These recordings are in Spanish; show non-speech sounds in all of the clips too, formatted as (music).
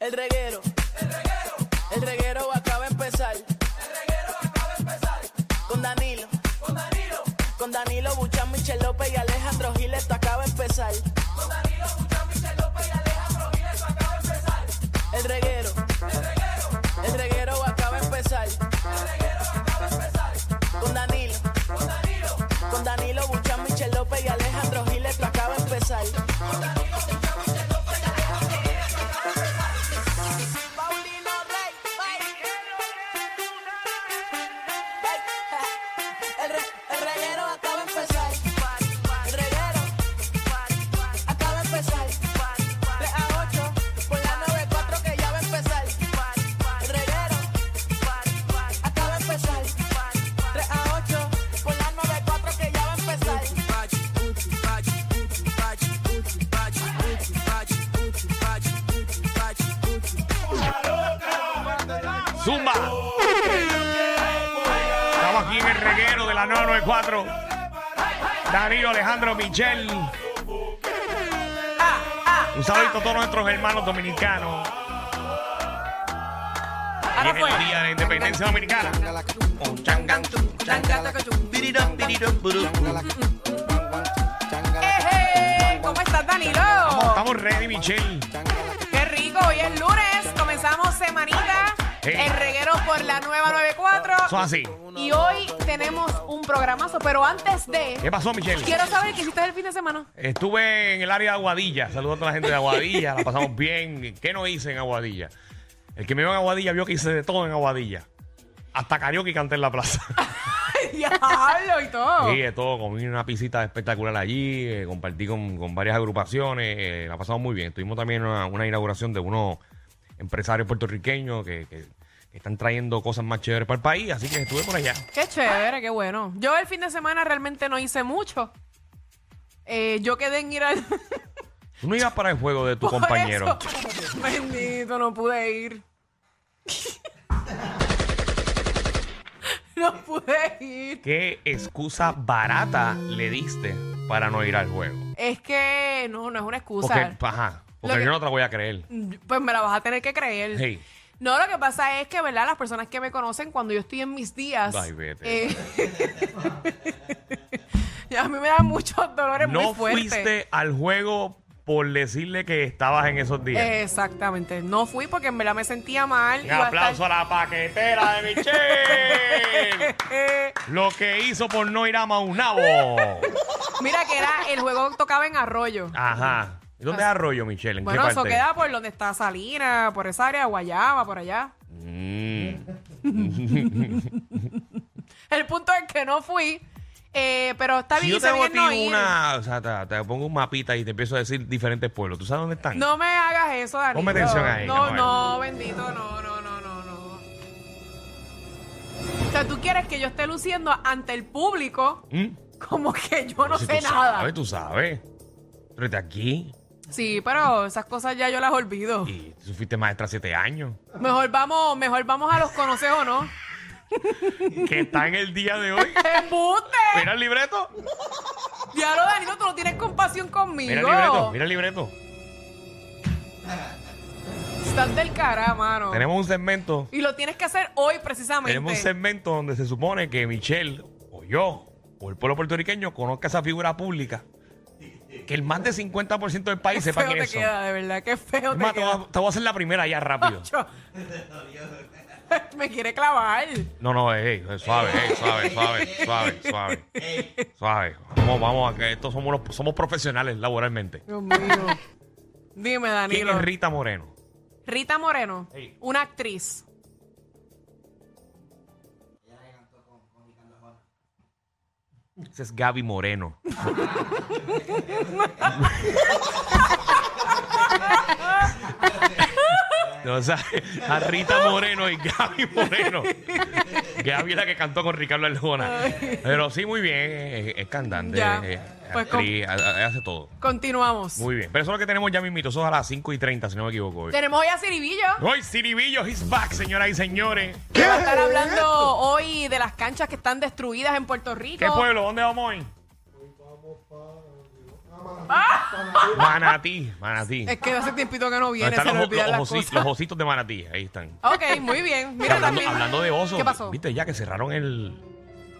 El reguero. El reguero. El reguero acaba de empezar. El reguero acaba de empezar. Con Danilo. Con Danilo. Con Danilo Buchan, Michel López y Alejandro Giles, esto acaba de empezar. Con Danilo Buchan, Michel López y Alejandro Giles, esto acaba de empezar. El reguero. El reguero. El reguero acaba de empezar. El reguero acaba de empezar. Con Danilo. Con Danilo. Con Danilo Buchan, Michel López y Alejandro Giles, esto acaba de empezar. Zumba. Estamos aquí en el reguero de la 994. Danilo, Alejandro, Michel. Un saludito a todos nuestros hermanos dominicanos. Y en el Día de la Independencia Dominicana. Eje, ¿Cómo estás, Danilo? Estamos ready, Michel. Qué rico, hoy es lunes, comenzamos semanita, Sí. el reguero por la nueva 94 Son así. y hoy tenemos un programazo, pero antes ¿Qué de... pasó, Michel? Quiero saber qué hiciste el fin de semana. Estuve en el área de Aguadilla. Saludos a toda la gente de Aguadilla. La pasamos bien. ¿Qué no hice en Aguadilla? El que me vio en Aguadilla vio que hice de todo en Aguadilla. Hasta karaoke canté en la plaza. (laughs) Diablo y todo. Sí, de todo. Comí una pisita espectacular allí. eh, compartí con, con varias agrupaciones. eh, la pasamos muy bien. Tuvimos también una, una inauguración de unos empresarios puertorriqueños que, que- que están trayendo cosas más chéveres para el país. Así que estuve por allá. Qué chévere, qué bueno. Yo el fin de semana realmente no hice mucho. Eh, yo quedé en ir al... Tú no ibas para el juego de tu Por compañero. eso. Bendito, no pude ir. no pude ir. ¿Qué excusa barata le diste para no ir al juego? Es que no, no es una excusa. Porque, ajá, porque Lo que- yo no te la voy a creer. Pues me la vas a tener que creer. Hey. No, lo que pasa es que, ¿verdad? Las personas que me conocen cuando yo estoy en mis días. Ay, vete. eh, (laughs) y a mí me dan muchos dolores No muy fuertes. fuiste al juego por decirle que estabas en esos días. Exactamente. No fui porque en verdad me sentía mal. Un Iba a aplauso a la paquetera de Michelle. (laughs) Lo que hizo por no ir a Maunabo. Mira que era el juego tocaba en Arroyo. Ajá. ¿Y dónde es Arroyo, Michelle? ¿En Bueno, qué eso parte? queda por donde está Salina, por esa área, Guayaba, por allá. Mm. (laughs) El punto es que no fui, eh, pero está Si bien, yo te hago a ti una, o sea, te, te pongo un mapita y te empiezo a decir diferentes pueblos. ¿Tú sabes dónde están? No me hagas eso, Danilo. Ponme atención ahí, No, no, bendito, no, no, no, no, no. O sea, tú quieres que yo esté luciendo ante el público ¿Mm? como que yo no Si sé tú nada. Sabes, tú sabes. Eres de aquí Sí, pero esas cosas ya yo las olvido. y tú fuiste maestra siete años. Mejor vamos, mejor vamos a los consejos, ¿no? que está en el día de hoy. (laughs) ¡Embuste! Mira el libreto. Diablo, Danilo, tú no tienes compasión conmigo. Mira el libreto. Mira el libreto. Estás del cara, mano. Tenemos un segmento. Y lo tienes que hacer hoy precisamente. Tenemos un segmento donde se supone que Michelle o yo o el pueblo puertorriqueño conozca esa figura pública. Que el más del 50% del país sepa feo quién te son. queda, de verdad, qué feo Es te más, te voy, queda. a, te voy a hacer la primera ya rápido. Yo- (laughs) Me quiere clavar. No, no, ey, ey, suave, ey, suave, suave, suave, suave. Suave. Vamos, vamos, a que estos somos, los- somos profesionales laboralmente. Dios mío. (laughs) Dime, ¿Quién Danilo. es Rita Moreno? Rita Moreno, una actriz. Ese es Gaby Moreno. (laughs) No, o sea, a Rita Moreno y Gaby Moreno. Gaby es la que cantó con Ricardo Arjona. Pero sí, muy bien. Es, es cantante, Ya. es Pues actriz, ha- ha- hace todo. Continuamos. Muy bien. Pero eso es lo que tenemos ya mismito. Eso es a las 5 y 30, si no me equivoco. Hoy, Tenemos hoy a Ciribillo. hoy Ciribillo, he's back, señoras y señores. Que va a estar hablando hoy de las canchas que están destruidas en Puerto Rico. ¿Qué pueblo? ¿Dónde vamos hoy? Manatí, manatí. Es que hace tiempito que no ¿Dónde viene, están se le los, olvidan los las osi- cosas. los ositos de manatí? Ahí están. Ok, muy bien. Que Mira hablando, también. hablando de osos, ¿Qué pasó? viste ya que cerraron el,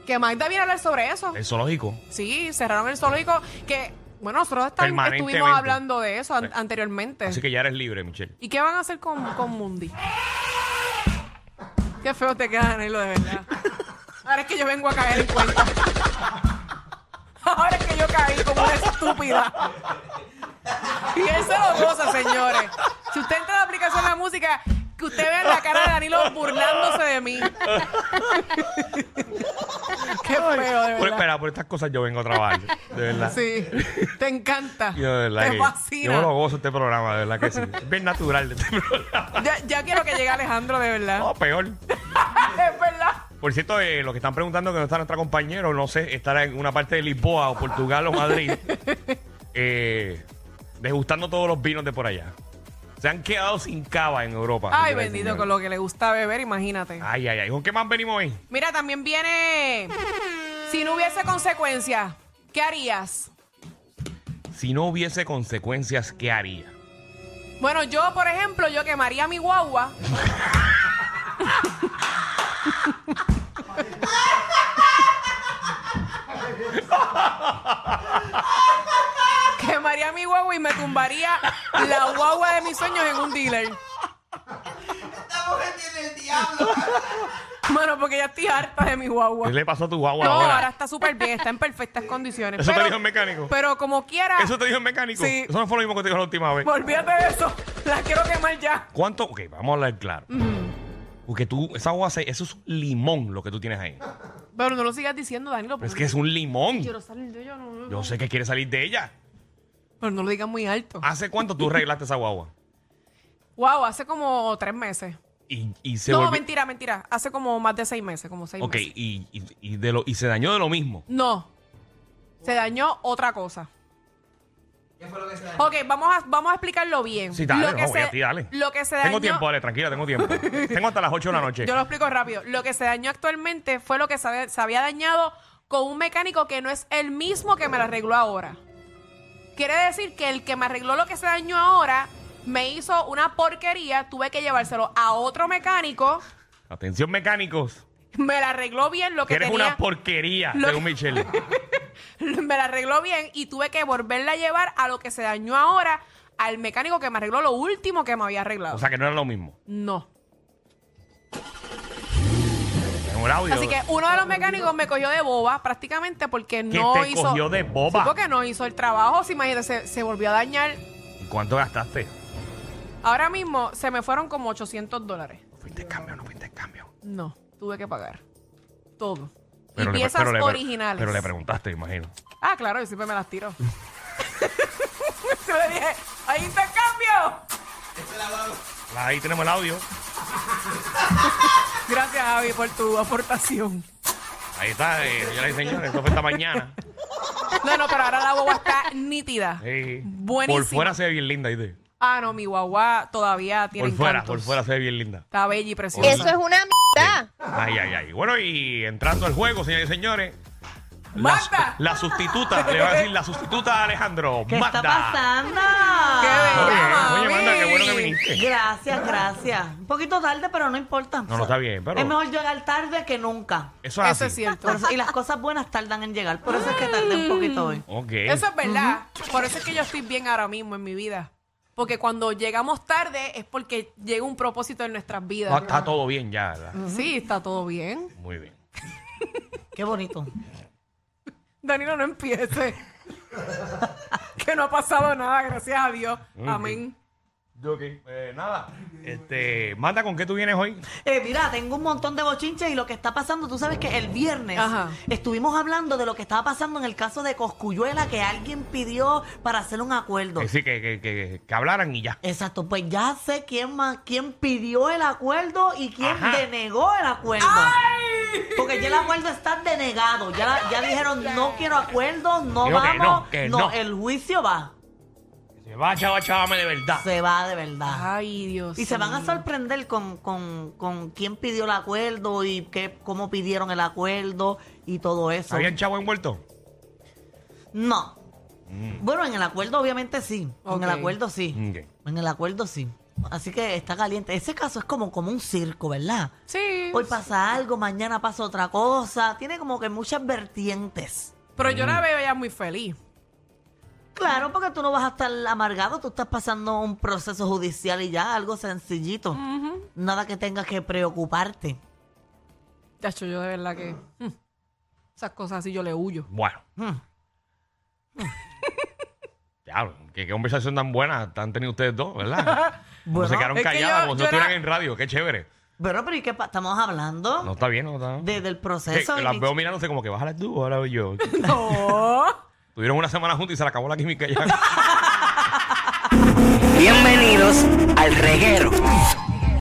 Que Magda viene a hablar sobre eso. el zoológico. Sí, cerraron el zoológico. Que, bueno, nosotros Permanentemente. estuvimos hablando de eso an- Sí. anteriormente. Así que ya eres libre, Michelle. ¿Y qué van a hacer con, con Mundi? Qué feo te queda, Danilo, de verdad. Ahora es que yo vengo a caer en cuenta. Ahora es que yo caí como una estúpida. Y él se lo goza, señores. Si usted entra a la aplicación de la música, que usted vea la cara de Danilo burlándose de mí. Qué feo, de Por, verdad. espera, por estas cosas yo vengo a trabajar. De verdad. Sí, te encanta. Yo, de verdad te que- fascina. Yo me lo gozo este programa, de verdad que sí. Es bien natural de este (laughs) programa. Ya, ya quiero que llegue Alejandro, de verdad. No, peor. Por cierto, eh, los que están preguntando que no está nuestra compañero, no sé, estará en una parte de Lisboa o Portugal o Madrid, (laughs) eh, degustando todos los vinos de por allá. Se han quedado sin cava en Europa. Ay, bendito, con lo que le gusta beber, imagínate. Ay, ay, ay. ¿Con qué más venimos hoy? Mira, también viene. Si no hubiese consecuencias, ¿qué harías? Si no hubiese consecuencias, ¿qué haría? Bueno, yo, por ejemplo, yo quemaría mi guagua. (laughs) quemaría mi guagua y me tumbaría la guagua de mis sueños en un dealer. Esta mujer tiene el diablo. Bueno, porque ya estoy harta de mi guagua. ¿Qué le pasó a tu guagua No, ahora? ahora está súper bien, está en perfectas condiciones. ¿Eso te dijo el mecánico? Pero como quiera, ¿Eso te dijo el mecánico? Sí. Eso no fue lo mismo que te dijo la última vez. olvídate de eso. La quiero quemar ya. ¿Cuánto? Ok, vamos a hablar claro. Porque tú, esa agua, se- eso es un limón lo que tú tienes ahí. Pero no lo sigas diciendo, Danilo. Pero es que es un limón. Quiero salir de ella, no, no, no. Yo sé que quieres salir de ella. Pero no lo digas muy alto. ¿Hace cuánto tú arreglaste esa guagua? (laughs) Wow, hace como tres meses. Y, y se no, volvió- mentira, mentira. Hace como más de seis meses, como seis Ok, meses. y, y- y de lo, y se dañó de lo mismo. No. Se dañó otra cosa. ¿Qué fue lo que se dañó? Ok, vamos a, vamos a explicarlo bien. Sí, dale, lo que no, se, voy a ti, dale. Lo que se dañó. Tengo tiempo, dale, tranquila, tengo tiempo. (laughs) tengo hasta las 8 de la noche. Yo lo explico rápido. Lo que se dañó actualmente fue lo que se, había- se había dañado con un mecánico que no es el mismo que me lo arregló ahora. Quiere decir que el que me arregló lo que se dañó ahora me hizo una porquería, tuve que llevárselo a otro mecánico, Atención, mecánicos. me la arregló bien lo Que que eres tenía, una porquería, Lo- según Michelle. (laughs) me la arregló bien y tuve que volverla a llevar a lo que se dañó ahora al mecánico que me arregló lo último que me había arreglado. O sea, que no era lo mismo. no. Un audio. Así que uno de los mecánicos me cogió de boba prácticamente porque ¿Qué no te hizo. cogió de boba? Sí, porque no hizo el trabajo. Si imagínate, se, se volvió a dañar. ¿Y ¿Cuánto gastaste? Ahora mismo se me fueron como 800 dólares. ¿No fuiste cambio no fuiste cambio? No, tuve que pagar. Todo. Y le- piezas le- originales. Pero le preguntaste, imagino. Ah, claro, yo siempre me las tiro. (laughs) yo le dije, ¡hay intercambio! Ahí tenemos el audio. (laughs) Gracias, Javi, por tu aportación. Ahí está, eh, señoras y señores. Esto fue esta mañana. No, no, pero ahora la guagua está nítida. Sí. Buenísima. Por fuera se ve bien linda, ¿viste? Ah, no, mi guagua todavía tiene Por fuera, encantos. por fuera se ve bien linda. Está bella y preciosa. Eso es una mierda. Ay, ay, ay. Bueno, y entrando al juego, señores y señores. La, ¡Magda! la sustituta, le va a decir la sustituta de Alejandro. ¿Qué Magda. está pasando? ¡Qué Muy bien. bella, Oye, Magda, qué bueno que viniste. Gracias, gracias. Un poquito tarde, pero no importa. No, no está bien, pero- Es mejor llegar tarde que nunca. Eso es Eso es así. cierto. Por eso- y las cosas buenas tardan en llegar. Por eso es que tardé un poquito hoy. Ok. Eso es verdad. Por eso es que yo estoy bien ahora mismo en mi vida. Porque cuando llegamos tarde es porque llega un propósito en nuestras vidas. No, está todo bien ya, ¿verdad? Sí, está todo bien. Muy bien. Qué bonito. Danilo, no empiece. (laughs) que no ha pasado nada, gracias a Dios. Amén. Yo ok. Eh, nada. Este, Magda, ¿con qué tú vienes hoy? Eh, mira, tengo un montón de bochinches y lo que está pasando, tú sabes que el viernes Ajá. estuvimos hablando de lo que estaba pasando en el caso de Coscuyuela, que alguien pidió para hacer un acuerdo. Que sí, que, que, que, que hablaran y ya. Exacto, pues ya sé quién más, quién pidió el acuerdo y quién Ajá. denegó el acuerdo. Porque ya el acuerdo está denegado. Ya, la- ya dijeron no quiero acuerdo, no Digo que vamos. no, que no. el juicio va. Se va, chava, chavame de verdad. Se va de verdad. Ay, Dios. Y se van a mío. sorprender con, con, con quién pidió el acuerdo y qué, cómo pidieron el acuerdo y todo eso. ¿Habían chavo envuelto? No. Bueno, en el acuerdo obviamente sí. En el acuerdo sí. Ok. En el acuerdo sí. Así que está caliente. Ese caso es como, como un circo, ¿verdad? Sí. Hoy pasa algo, mañana pasa otra cosa. Tiene como que muchas vertientes. Pero yo la veo ya muy feliz. Claro, porque tú no vas a estar amargado, tú estás pasando un proceso judicial y ya, algo sencillito. Nada que tengas que preocuparte. Chacho, yo de verdad que. mm, esas cosas así yo le huyo. Bueno. Hmm. Claro, qué, qué conversación tan buena han tenido ustedes dos, ¿verdad? (laughs) Como Bueno, se quedaron es que callados, yo- como si yo no estuvieran era- en radio, qué chévere. Bueno, pero ¿y qué pa- estamos hablando? No está bien, no está de- del Que- proceso. que y- las veo mirándose como que bájala tú, ahora voy yo. (laughs) No. (laughs) Tuvieron una semana juntos y se le acabó la química ya. Bienvenidos al reguero.